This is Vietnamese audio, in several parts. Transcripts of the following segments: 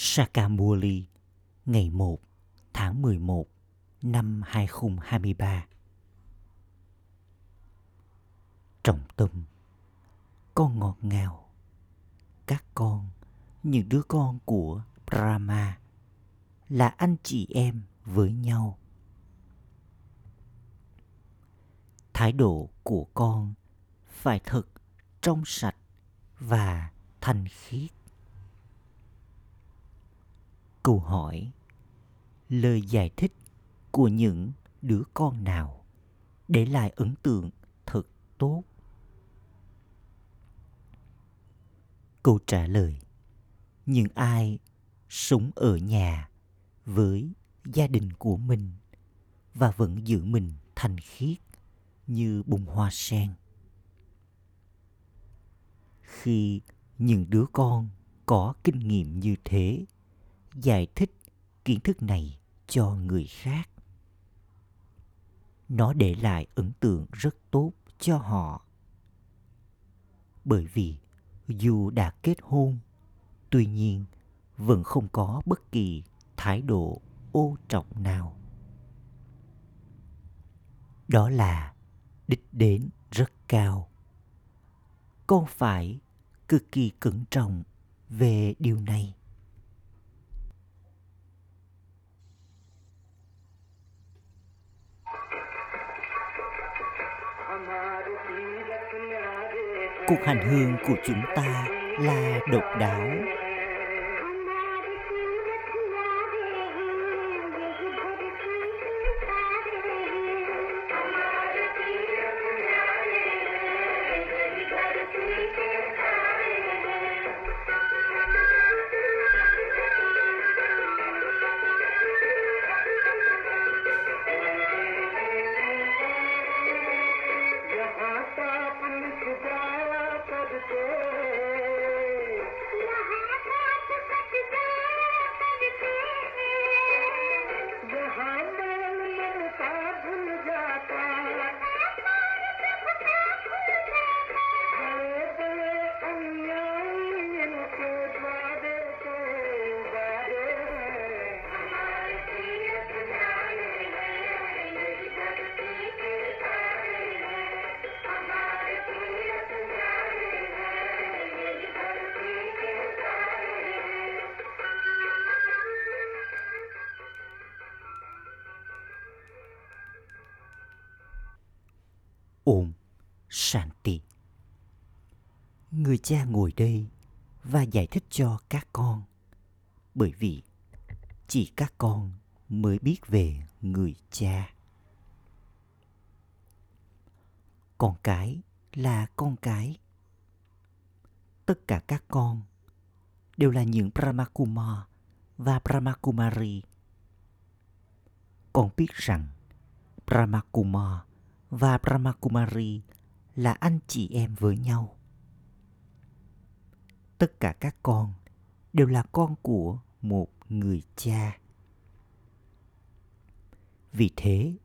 Sakamuli ngày 1 tháng 11 năm 2023 Trọng tâm, Con ngọt ngào. Các con, Những đứa con của Brahma, Là anh chị em với nhau. Thái độ của con Phải thật trong sạch và thanh khiết câu hỏi, lời giải thích của những đứa con nào để lại ấn tượng thật tốt? Câu trả lời, những ai sống ở nhà với gia đình của mình và vẫn giữ mình thành khiết như bông hoa sen. Khi những đứa con có kinh nghiệm như thế giải thích kiến thức này cho người khác. Nó để lại ấn tượng rất tốt cho họ. Bởi vì dù đã kết hôn, tuy nhiên vẫn không có bất kỳ thái độ ô trọng nào. Đó là đích đến rất cao. Con phải cực kỳ cẩn trọng về điều này? Cuộc hành hương của chúng ta là độc đáo. Ôm cha ngồi đây và giải thích cho các con bởi vì chỉ các con mới biết về người cha. Con cái là con cái. Tất cả các con đều là những brahmakuma và Brahmakumari. Con biết rằng brahmakuma và Brahmakumari là anh chị em với nhau. Tất cả các con đều là con của một người cha. Vì thế,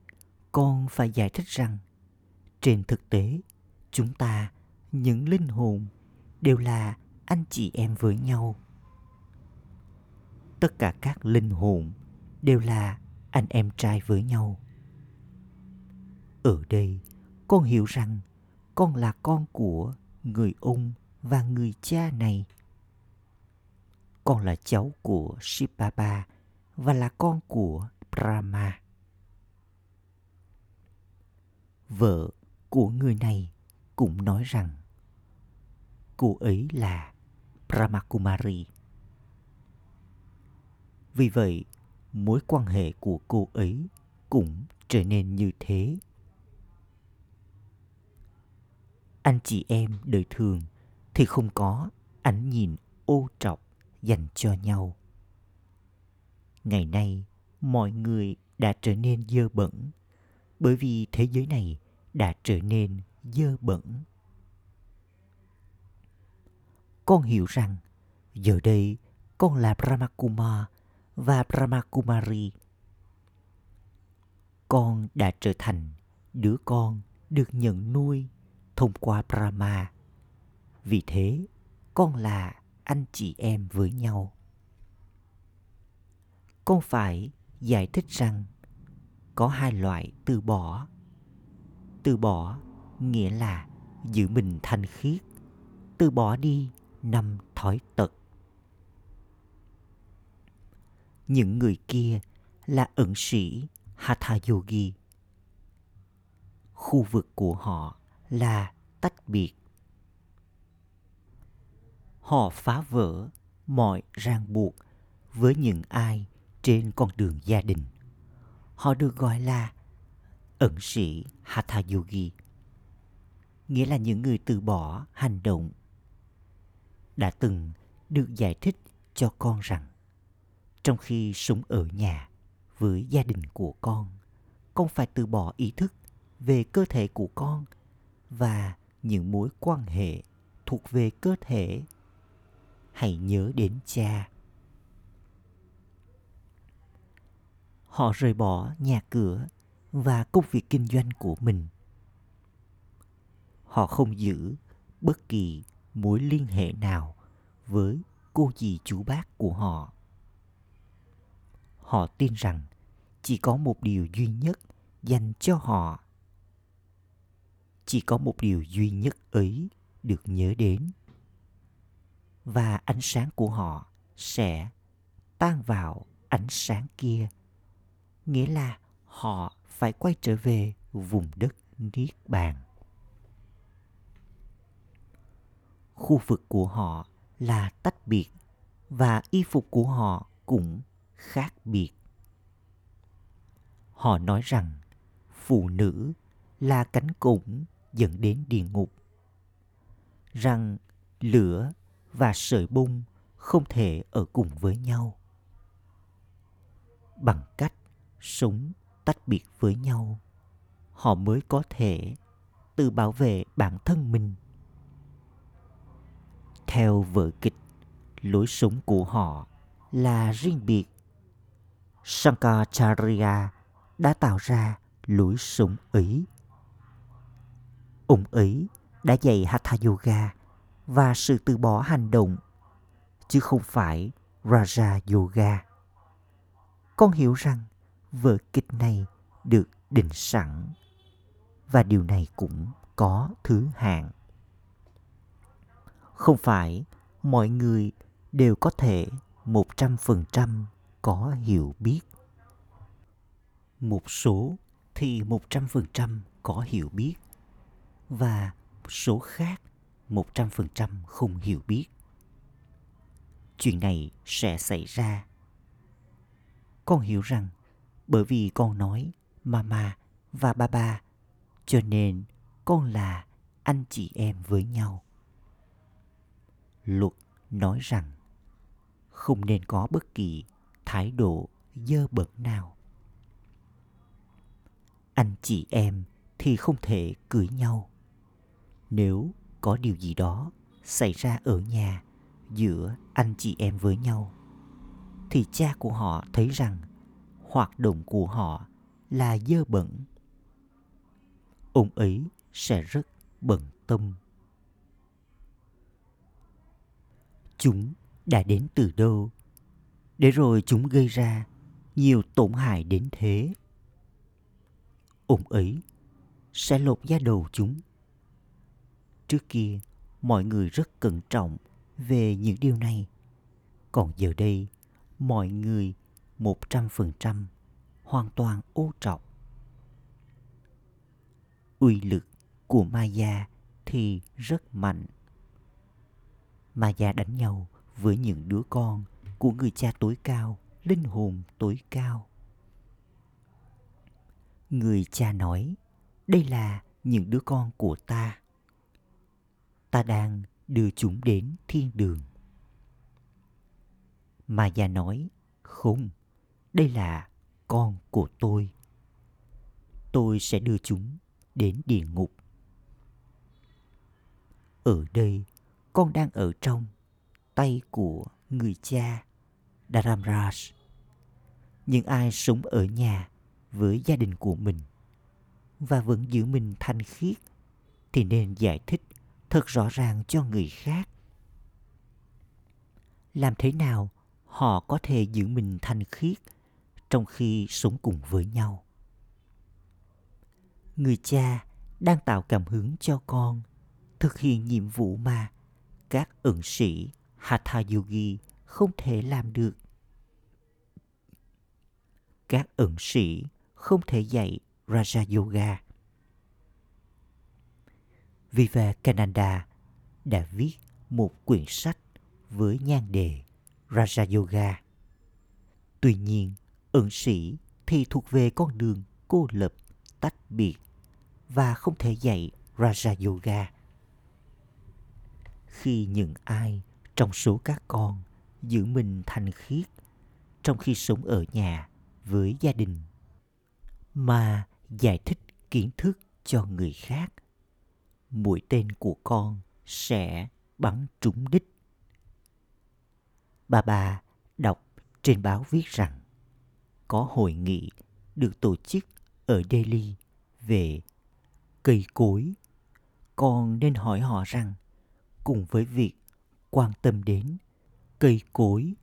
con phải giải thích rằng trên thực tế, chúng ta, những linh hồn, đều là anh chị em với nhau. Tất cả các linh hồn đều là anh em trai với nhau ở đây, con hiểu rằng con là con của người ông và người cha này. Con là cháu của Sipapa và là con của Brahma. Vợ của người này cũng nói rằng cô ấy là Brahma Kumari. Vì vậy, mối quan hệ của cô ấy cũng trở nên như thế anh chị em đời thường thì không có, ánh nhìn ô trọc dành cho nhau. Ngày nay, mọi người đã trở nên dơ bẩn, bởi vì thế giới này đã trở nên dơ bẩn. Con hiểu rằng, giờ đây, con là brahmakuma và brahmakumari. Con đã trở thành đứa con được nhận nuôi thông qua Brahma. Vì thế, con là anh chị em với nhau. con phải giải thích rằng có hai loại từ bỏ. Từ bỏ nghĩa là giữ mình thanh khiết. Từ bỏ đi năm thói tật. Những người kia là ẩn sĩ hatha yogi. Khu vực của họ là tách biệt họ phá vỡ mọi ràng buộc với những ai trên con đường gia đình. Họ được gọi là ẩn sĩ hatha yogi nghĩa là những người từ bỏ hành động đã từng được giải thích cho con rằng trong khi sống ở nhà với gia đình của con con phải từ bỏ ý thức về cơ thể của con và những mối quan hệ thuộc về cơ thể hãy nhớ đến cha. Họ rời bỏ nhà cửa và công việc kinh doanh của mình. Họ không giữ bất kỳ mối liên hệ nào với cô dì chú bác của họ. Họ tin rằng chỉ có một điều duy nhất dành cho họ. Chỉ có một điều duy nhất ấy được nhớ đến và ánh sáng của họ sẽ tan vào ánh sáng kia. Nghĩa là họ phải quay trở về vùng đất niết bàn. Khu vực của họ là tách biệt và y phục của họ cũng khác biệt. Họ nói rằng phụ nữ là cánh cổng dẫn đến địa ngục, rằng lửa và sợi bung không thể ở cùng với nhau. Bằng cách sống tách biệt với nhau, họ mới có thể tự bảo vệ bản thân mình. Theo vở kịch, lối sống của họ là riêng biệt. Shankaracharya đã tạo ra lối sống ấy. Ông ấy đã dạy Hatha Yoga và sự từ bỏ hành động, chứ không phải Raja Yoga. Con hiểu rằng vở kịch này được định sẵn và điều này cũng có thứ hạng. Không phải mọi người đều có thể một trăm phần trăm có hiểu biết. Một số thì một trăm phần trăm có hiểu biết và số khác một trăm phần trăm không hiểu biết. Chuyện này sẽ xảy ra. Con hiểu rằng bởi vì con nói mama và baba, cho nên con là anh chị em với nhau. Luật nói rằng không nên có bất kỳ thái độ dơ bẩn nào. Anh chị em thì không thể cưới nhau. Nếu có điều gì đó xảy ra ở nhà giữa anh chị em với nhau. Thì cha của họ thấy rằng hoạt động của họ là dơ bẩn. Ông ấy sẽ rất bận tâm. Chúng đã đến từ đâu? Để rồi chúng gây ra nhiều tổn hại đến thế. Ông ấy sẽ lột da đầu chúng trước kia mọi người rất cẩn trọng về những điều này còn giờ đây mọi người một trăm phần trăm hoàn toàn ô trọng. uy lực của Maya thì rất mạnh. Maya đánh nhau với những đứa con của người cha tối cao, linh hồn tối cao. Người cha nói, đây là những đứa con của ta. Ta đang đưa chúng đến thiên đường. mà già nói, không, đây là con của tôi. Tôi sẽ đưa chúng đến địa ngục. Ở đây, con đang ở trong tay của người cha Dharamraj. Những ai sống ở nhà với gia đình của mình và vẫn giữ mình thanh khiết thì nên giải thích thật rõ ràng cho người khác. Làm thế nào họ có thể giữ mình thanh khiết trong khi sống cùng với nhau người cha đang tạo cảm hứng cho con thực hiện nhiệm vụ mà các ẩn sĩ Hatha Yogi không thể làm được. Các ẩn sĩ không thể dạy Raja Yoga. Vivekananda đã viết một quyển sách với nhan đề Raja Yoga. Tuy nhiên, ẩn sĩ thì thuộc về con đường cô lập, tách biệt và không thể dạy Raja Yoga. Khi những ai trong số các con giữ mình thanh khiết trong khi sống ở nhà với gia đình mà giải thích kiến thức cho người khác mũi tên của con sẽ bắn trúng đích bà bà đọc trên báo viết rằng, có hội nghị được tổ chức ở Delhi về cây cối. Con nên hỏi họ rằng, cùng với việc quan tâm đến cây cối,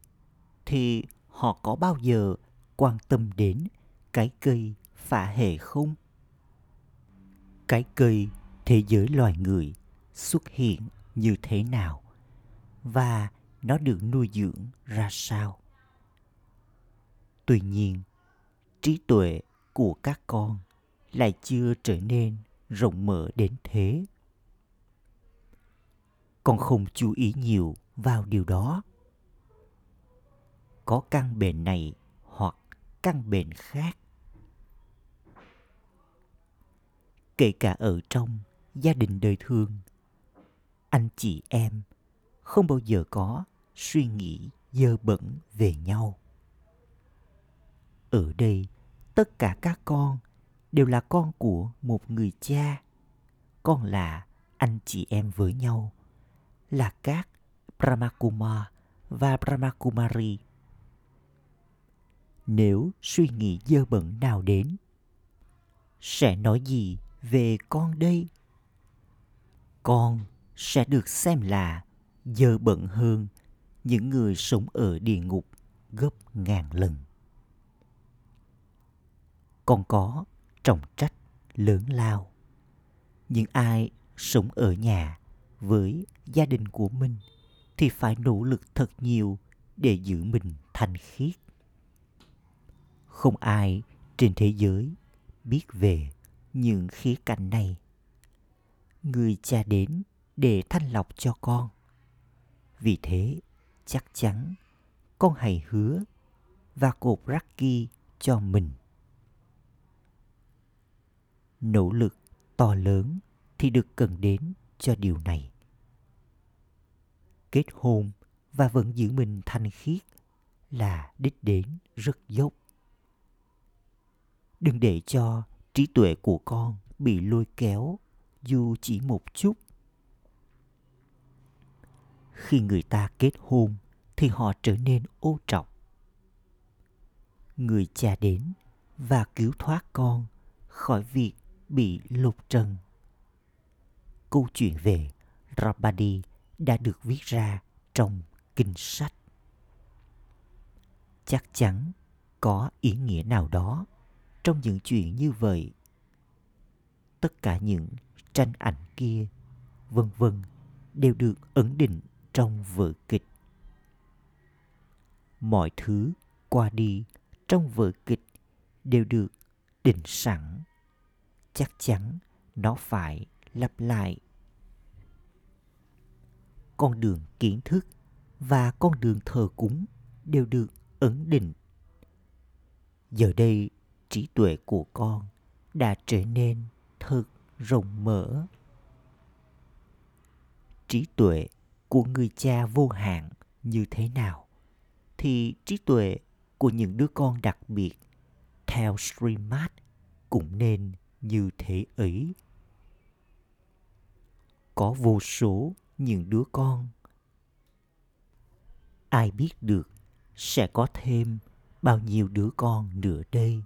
thì họ có bao giờ quan tâm đến cái cây phả hệ không? Cái cây thế giới loài người xuất hiện như thế nào và nó được nuôi dưỡng ra sao? Tuy nhiên, trí tuệ của các con lại chưa trở nên rộng mở đến thế. Con không chú ý nhiều vào điều đó. Có căn bệnh này hoặc căn bệnh khác. Kể cả ở trong gia đình đời thường anh chị em không bao giờ có suy nghĩ dơ bẩn về nhau ở đây tất cả các con đều là con của một người cha con là anh chị em với nhau là các Brahmakuma và Brahmakumari. Nếu suy nghĩ dơ bẩn nào đến, sẽ nói gì về con đây? Con sẽ được xem là dơ bẩn hơn những người sống ở địa ngục gấp ngàn lần. Con có trọng trách lớn lao. Những ai sống ở nhà với gia đình của mình thì phải nỗ lực thật nhiều để giữ mình thanh khiết không ai trên thế giới biết về những khía cạnh này người cha đến để thanh lọc cho con. Vì thế, chắc chắn con hãy hứa và cột Raki cho mình. Nỗ lực to lớn thì được cần đến cho điều này. Kết hôn và vẫn giữ mình thanh khiết là đích đến rất dốc. Đừng để cho trí tuệ của con bị lôi kéo dù chỉ một chút khi người ta kết hôn, thì họ trở nên ô trọc người cha đến và cứu thoát con khỏi việc bị lục trần câu chuyện về Rabadi đã được viết ra trong kinh sách. Chắc chắn có ý nghĩa nào đó trong những chuyện như vậy. Tất cả những tranh ảnh kia, vân vân, đều được ấn định trong vở kịch. Mọi thứ qua đi trong vở kịch đều được định sẵn. Chắc chắn nó phải lặp lại con đường kiến thức và con đường thờ cúng đều được ấn định. Giờ đây, trí tuệ của con đã trở nên thật rộng mở. Trí tuệ của người cha vô hạn như thế nào thì trí tuệ của những đứa con đặc biệt theo Srimad cũng nên như thế ấy. Có vô số những đứa con ai biết được sẽ có thêm bao nhiêu đứa con nữa đây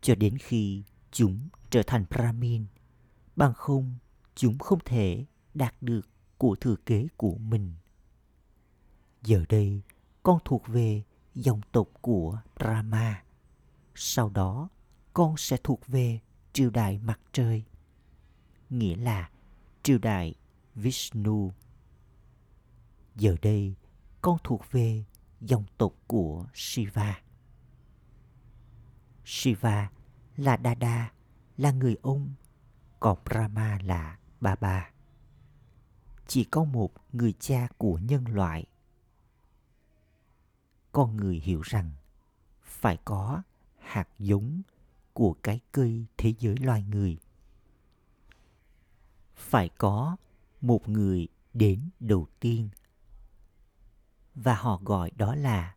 cho đến khi chúng trở thành brahmin bằng không chúng không thể đạt được của thừa kế của mình giờ đây con thuộc về dòng tộc của Brahma. Sau đó, con sẽ thuộc về triều đại mặt trời. Nghĩa là triều đại Vishnu. Giờ đây, con thuộc về dòng tộc của Shiva. Shiva là Dada, là người ông, còn Brahma là Baba. Chỉ có một người cha của nhân loại. Con người hiểu rằng phải có hạt giống của cái cây thế giới loài người. Phải có một người đến đầu tiên và họ gọi đó là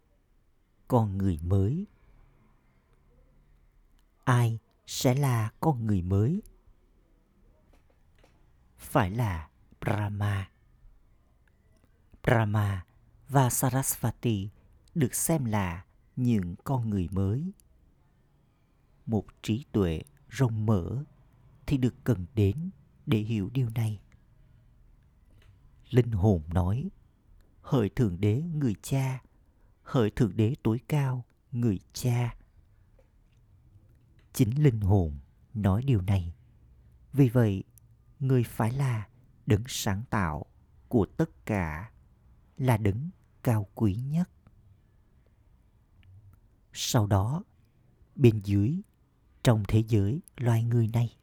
con người mới ai sẽ là con người mới. Phải là brahma. Brahma và sarasvati được xem là những con người mới. Một trí tuệ rộng mở thì được cần đến để hiểu điều này. Linh hồn nói, hỡi thượng đế người cha, hỡi thượng đế tối cao người cha chính linh hồn nói điều này. Vì vậy, người phải là đấng sáng tạo của tất cả, là đấng cao quý nhất. Sau đó, bên dưới, trong thế giới loài người này,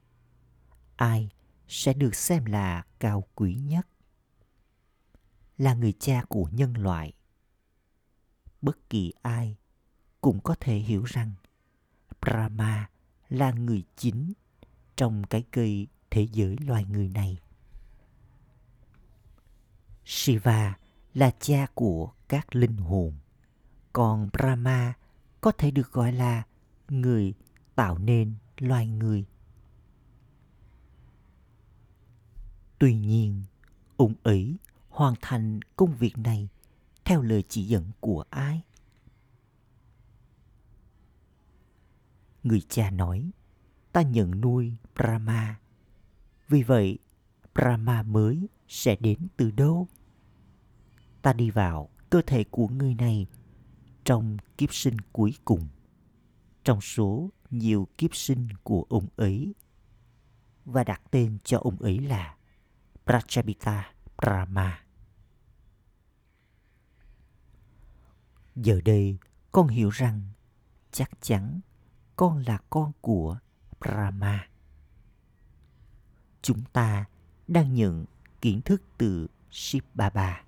ai sẽ được xem là cao quý nhất? Là người cha của nhân loại. Bất kỳ ai cũng có thể hiểu rằng brahma là người chính trong cái cây thế giới loài người này. Shiva là cha của các linh hồn. Còn brahma có thể được gọi là người tạo nên loài người. Tuy nhiên, ông ấy hoàn thành công việc này theo lời chỉ dẫn của ai? Người cha nói ta nhận nuôi brahma. Vì vậy brahma mới sẽ đến từ đâu? Ta đi vào cơ thể của người này trong kiếp sinh cuối cùng trong số nhiều kiếp sinh của ông ấy. Và đặt tên cho ông ấy là Prachapita Brahma. Giờ đây, con hiểu rằng chắc chắn con là con của Brahma. Chúng ta đang nhận kiến thức từ Shiv Baba.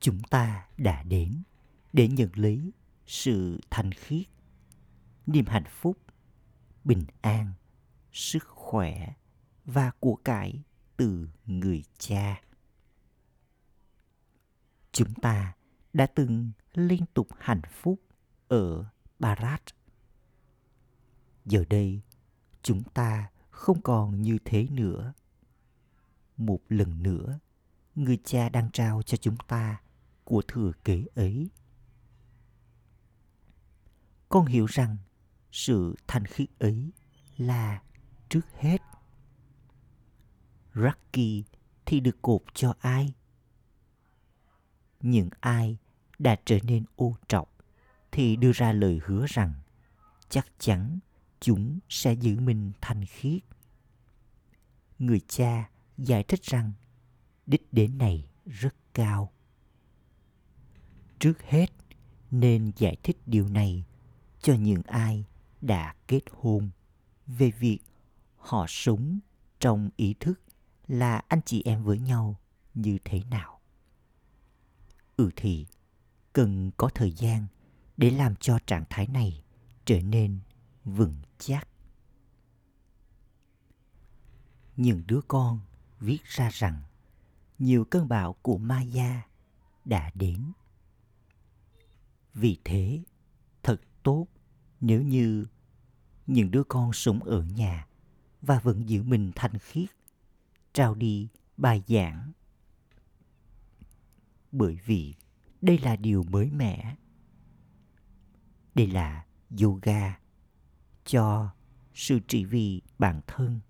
Chúng ta đã đến để nhận lấy sự thanh khiết, niềm hạnh phúc, bình an, sức khỏe và của cải từ người cha. Chúng ta đã từng liên tục hạnh phúc ở Barat. Giờ đây, chúng ta không còn như thế nữa. Một lần nữa, người cha đang trao cho chúng ta của thừa kế ấy. Con hiểu rằng sự thanh khiết ấy là trước hết. Rocky thì được cột cho ai? Những ai đã trở nên ô trọc thì đưa ra lời hứa rằng chắc chắn chúng sẽ giữ mình thanh khiết. Người cha giải thích rằng, đích đến này rất cao. Trước hết, nên giải thích điều này cho những ai đã kết hôn về việc họ sống trong ý thức là anh chị em với nhau như thế nào. Ừ thì, cần có thời gian để làm cho trạng thái này trở nên vững chắc. Những đứa con viết ra rằng nhiều cơn bão của Maya đã đến. Vì thế, thật tốt nếu như những đứa con sống ở nhà và vẫn giữ mình thanh khiết, trao đi bài giảng. Bởi vì đây là điều mới mẻ. Đây là yoga cho sự trị vì bản thân.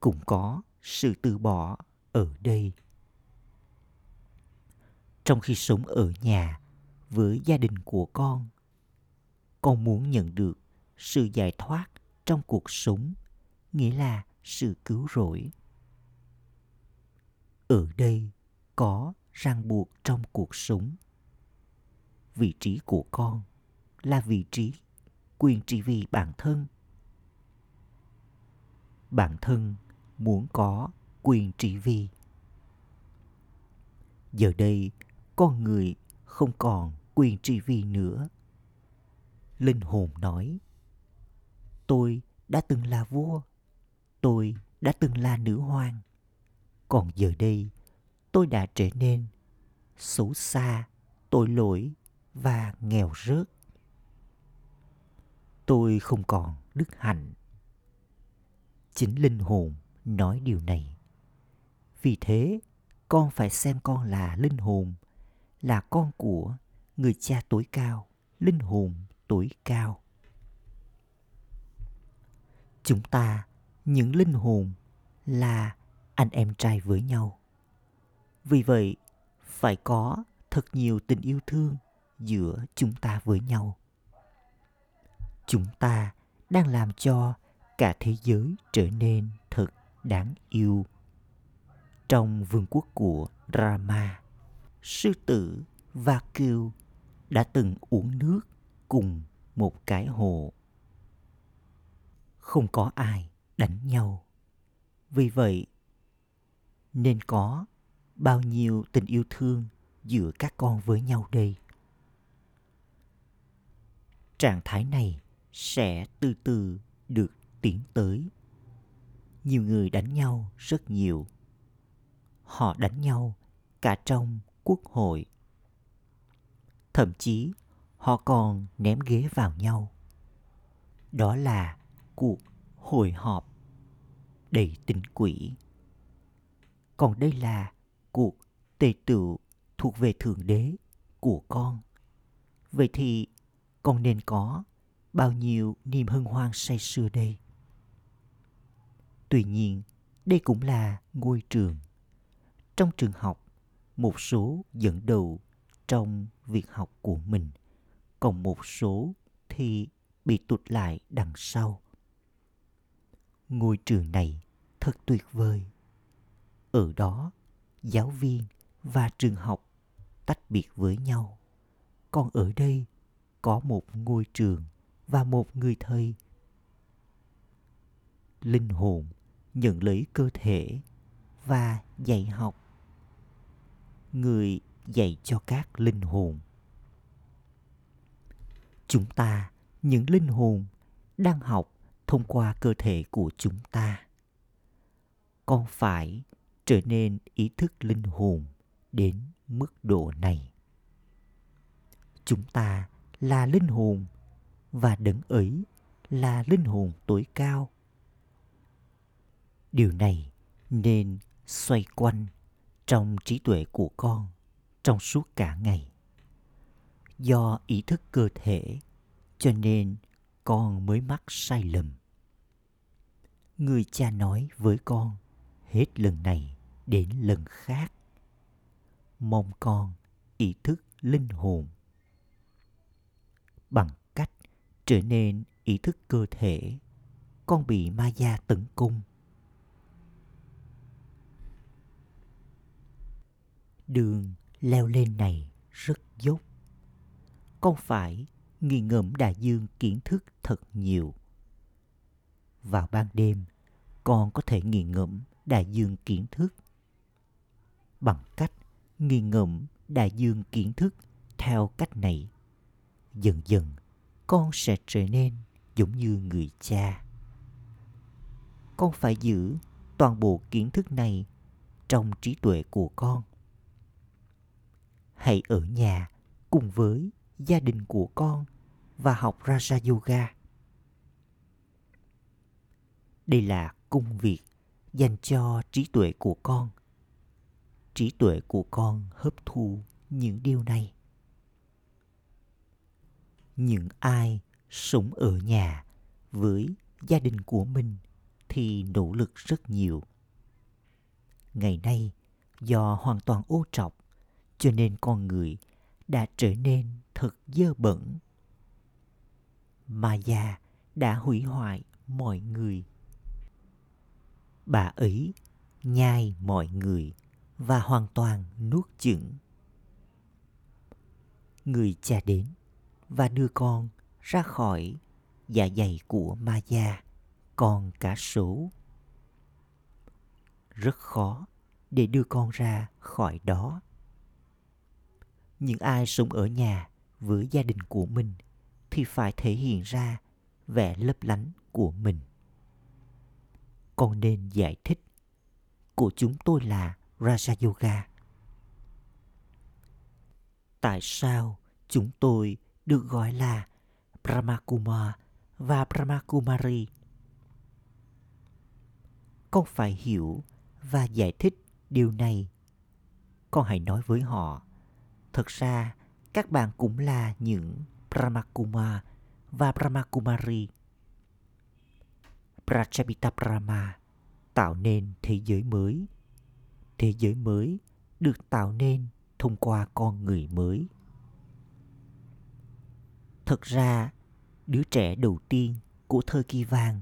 Cũng có sự từ bỏ ở đây. Trong khi sống ở nhà với gia đình của con con muốn nhận được sự giải thoát trong cuộc sống, nghĩa là sự cứu rỗi. Ở đây có ràng buộc trong cuộc sống. Vị trí của con là vị trí, quyền trị vì bản thân. Bản thân muốn có quyền trị vì. Giờ đây, con người không còn quyền trị vì nữa. Linh hồn nói, tôi đã từng là vua, tôi đã từng là nữ hoàng. Còn giờ đây, tôi đã trở nên xấu xa, tội lỗi và nghèo rớt tôi không còn đức hạnh. Chính linh hồn nói điều này. Vì thế, con phải xem con là linh hồn, là con của người cha tối cao, linh hồn tối cao. Chúng ta, những linh hồn, là anh em trai với nhau. Vì vậy, phải có thật nhiều tình yêu thương giữa chúng ta với nhau chúng ta đang làm cho cả thế giới trở nên thật đáng yêu trong vương quốc của Rama, sư tử và cừu đã từng uống nước cùng một cái hồ. Không có ai đánh nhau. Vì vậy, nên có bao nhiêu tình yêu thương giữa các con với nhau đây. Trạng thái này sẽ từ từ được tiến tới. Nhiều người đánh nhau rất nhiều. Họ đánh nhau cả trong quốc hội. Thậm chí, họ còn ném ghế vào nhau. Đó là cuộc hội họp đầy tình quỷ. Còn đây là cuộc tề tựu thuộc về Thượng Đế của con. Vậy thì con nên có bao nhiêu niềm hân hoan say sưa đây? Tuy nhiên, đây cũng là ngôi trường. Trong trường học, một số dẫn đầu trong việc học của mình, còn một số thì bị tụt lại đằng sau. Ngôi trường này thật tuyệt vời. Ở đó, giáo viên và trường học tách biệt với nhau. Còn ở đây có một ngôi trường và một người thầy. Linh hồn nhận lấy cơ thể và dạy học. Người dạy cho các linh hồn. Chúng ta, những linh hồn, đang học thông qua cơ thể của chúng ta. Con phải trở nên ý thức linh hồn đến mức độ này. Chúng ta là linh hồn và đấng ấy là linh hồn tối cao. Điều này nên xoay quanh trong trí tuệ của con trong suốt cả ngày. Do ý thức cơ thể, cho nên con mới mắc sai lầm. Người cha nói với con hết lần này đến lần khác. Mong con ý thức linh hồn bằng trở nên ý thức cơ thể. Con bị ma gia tấn công. Đường leo lên này rất dốc. Con phải nghi ngẫm đại dương kiến thức thật nhiều. Vào ban đêm, con có thể nghiền ngẫm đại dương kiến thức. Bằng cách nghiền ngẫm đại dương kiến thức theo cách này. Dần dần con sẽ trở nên giống như người cha. Con phải giữ toàn bộ kiến thức này trong trí tuệ của con. Hãy ở nhà cùng với gia đình của con và học raja yoga. Đây là công việc dành cho trí tuệ của con. Trí tuệ của con hấp thu những điều này những ai sống ở nhà với gia đình của mình thì nỗ lực rất nhiều ngày nay, do hoàn toàn ô trọc, cho nên con người đã trở nên thật dơ bẩn. Maya đã hủy hoại mọi người. Bà ấy nhai mọi người và hoàn toàn nuốt chửng. Người cha đến và đưa con ra khỏi dạ dày của ma Maya, còn cả số. Rất khó để đưa con ra khỏi đó. Những ai sống ở nhà với gia đình của mình thì phải thể hiện ra vẻ lấp lánh của mình. Con nên giải thích của chúng tôi là Raja Yoga. Tại sao chúng tôi được gọi là Brahmakumar và Brahmakumari? Con phải hiểu và giải thích điều này. Con hãy nói với họ, thật ra các bạn cũng là những Brahmakumar và Brahmakumari. Prachapita Brahma tạo nên thế giới mới. Thế giới mới được tạo nên thông qua con người mới. Thật ra, đứa trẻ đầu tiên của thời kỳ vàng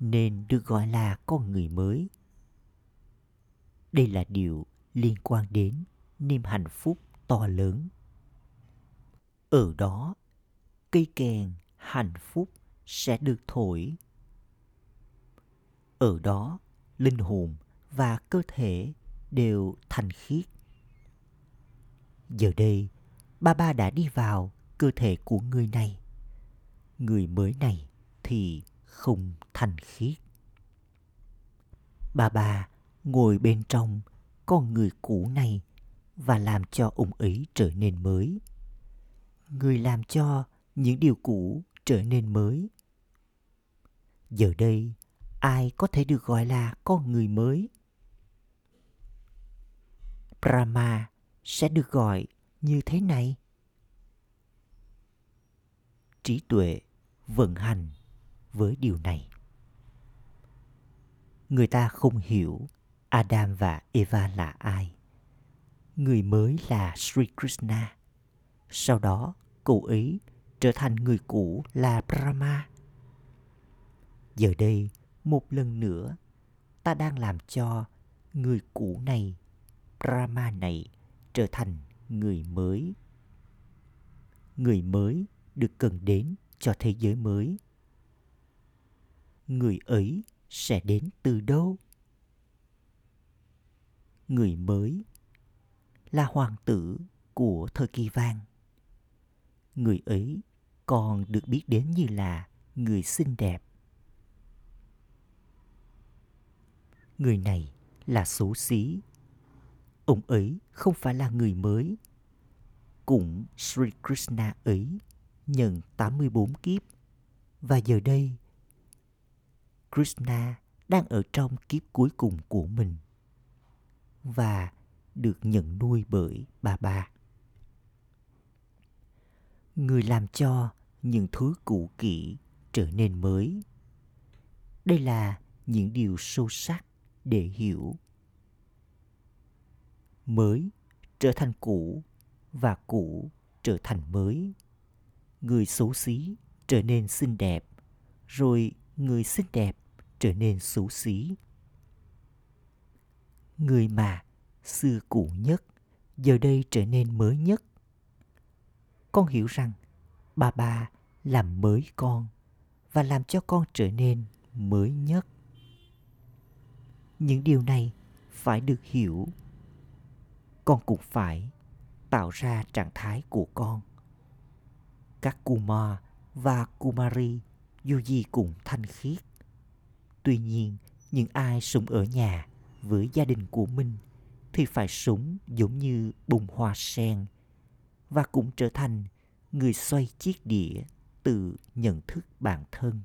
nên được gọi là con người mới. Đây là điều liên quan đến niềm hạnh phúc to lớn. Ở đó, cây kèn hạnh phúc sẽ được thổi. Ở đó, linh hồn và cơ thể đều thành khiết. Giờ đây, ba ba đã đi vào cơ thể của người này. Người mới này thì không thành khiết. Bà bà ngồi bên trong con người cũ này và làm cho ông ấy trở nên mới. Người làm cho những điều cũ trở nên mới. Giờ đây, ai có thể được gọi là con người mới? Brahma sẽ được gọi như thế này. Trí tuệ vận hành với điều này. Người ta không hiểu Adam và Eva là ai. Người mới là Sri Krishna. Sau đó, cậu ấy trở thành người cũ là Brahma. Giờ đây, một lần nữa, ta đang làm cho người cũ này, Brahma này, trở thành người mới. Người mới được cần đến cho thế giới mới. Người ấy sẽ đến từ đâu? Người mới là hoàng tử của thời kỳ vàng. Người ấy còn được biết đến như là người xinh đẹp. Người này là xấu xí. Ông ấy không phải là người mới. Cũng Sri Krishna ấy nhận 84 kiếp. Và giờ đây, Krishna đang ở trong kiếp cuối cùng của mình. Và được nhận nuôi bởi bà bà. Người làm cho những thứ cũ kỹ trở nên mới. Đây là những điều sâu sắc để hiểu. Mới trở thành cũ và cũ trở thành mới. Người xấu xí trở nên xinh đẹp, rồi người xinh đẹp trở nên xấu xí. Người mà xưa cũ nhất giờ đây trở nên mới nhất. Con hiểu rằng bà bà làm mới con và làm cho con trở nên mới nhất. Những điều này phải được hiểu. Con cũng phải tạo ra trạng thái của con. Các Kumar và Kumari dù gì cũng thanh khiết. Tuy nhiên, những ai sống ở nhà với gia đình của mình thì phải sống giống như bông hoa sen và cũng trở thành người xoay chiếc đĩa từ nhận thức bản thân.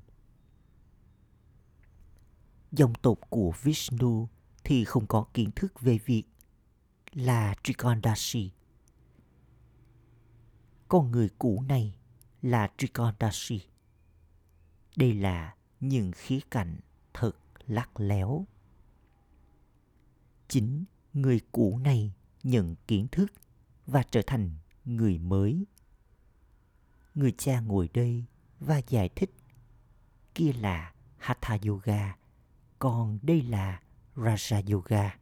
Dòng tộc của Vishnu thì không có kiến thức về việc là Trikondashi. Con người cũ này là Trikondashi. Đây là những khía cạnh thật lắc léo. Chính người cũ này nhận kiến thức và trở thành người mới. Người cha ngồi đây và giải thích kia là Hatha Yoga, còn đây là Raja Yoga.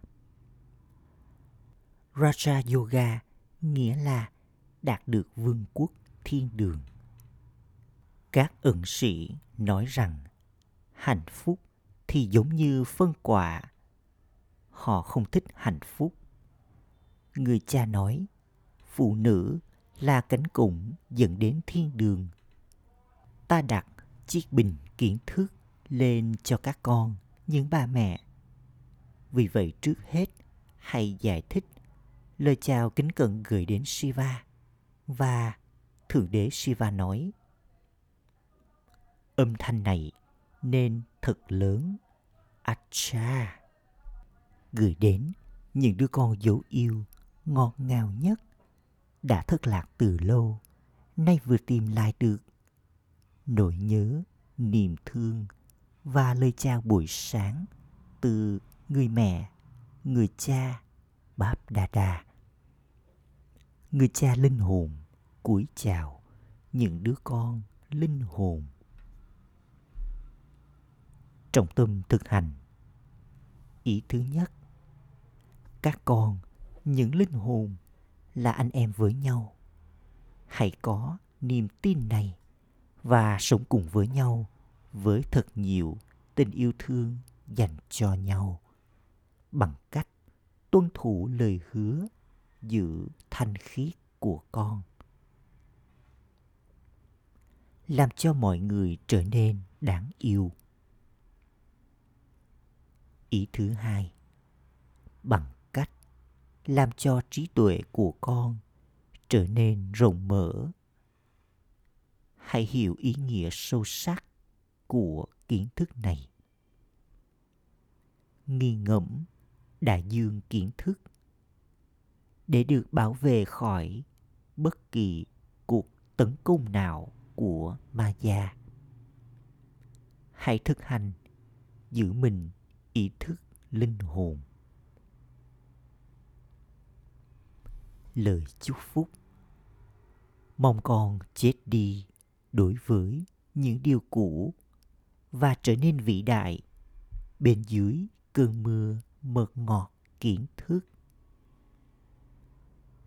Raja Yoga nghĩa là đạt được vương quốc thiên đường. Các ẩn sĩ nói rằng hạnh phúc thì giống như phân quả. Họ không thích hạnh phúc. Người cha nói, phụ nữ là cánh cổng dẫn đến thiên đường. Ta đặt chiếc bình kiến thức lên cho các con, những bà mẹ. Vì vậy trước hết, hãy giải thích lời chào kính cận gửi đến Shiva. Và Thượng Đế Shiva nói, âm thanh này nên thật lớn. Acha! Gửi đến những đứa con dấu yêu ngọt ngào nhất đã thất lạc từ lâu, nay vừa tìm lại được. Nỗi nhớ, niềm thương và lời chào buổi sáng từ người mẹ, người cha, Báp Đà Đà. Người cha linh hồn cúi chào những đứa con linh hồn trong tâm thực hành. Ý thứ nhất, các con, những linh hồn là anh em với nhau. Hãy có niềm tin này và sống cùng với nhau với thật nhiều tình yêu thương dành cho nhau. Bằng cách tuân thủ lời hứa giữ thanh khiết của con. Làm cho mọi người trở nên đáng yêu ý thứ hai. Bằng cách làm cho trí tuệ của con trở nên rộng mở. Hãy hiểu ý nghĩa sâu sắc của kiến thức này. Nghi ngẫm đại dương kiến thức để được bảo vệ khỏi bất kỳ cuộc tấn công nào của ma già. hãy thực hành giữ mình ý thức linh hồn. Lời chúc phúc. Mong con chết đi đối với những điều cũ và trở nên vĩ đại bên dưới cơn mưa mật ngọt kiến thức.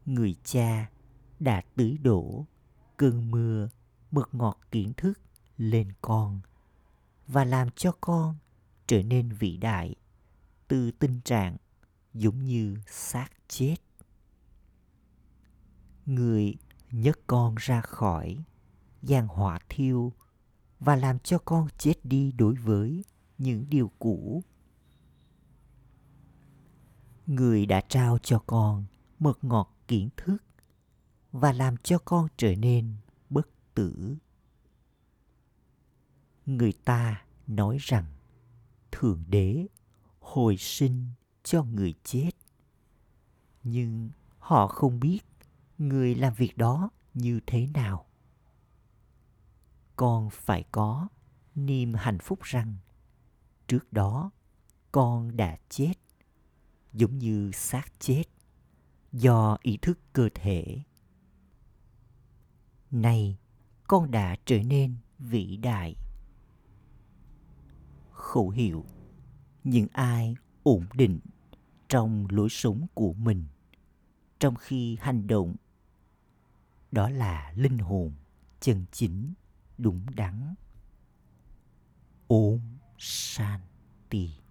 Người cha đã tưới đổ cơn mưa mật ngọt kiến thức lên con và làm cho con trở nên vĩ đại. Từ tình trạng giống như xác chết. Người nhấc con ra khỏi giàn hỏa thiêu và làm cho con chết đi đối với những điều cũ. Người đã trao cho con mật ngọt kiến thức và làm cho con trở nên bất tử. Người ta nói rằng thượng đế hồi sinh cho người chết. Nhưng họ không biết người làm việc đó như thế nào. Con phải có niềm hạnh phúc rằng trước đó con đã chết, giống như xác chết, do ý thức cơ thể. Nay con đã trở nên vĩ đại khẩu hiệu. Những ai ổn định trong lối sống của mình trong khi hành động? Đó là linh hồn chân chính đúng đắn. Ôm shanti.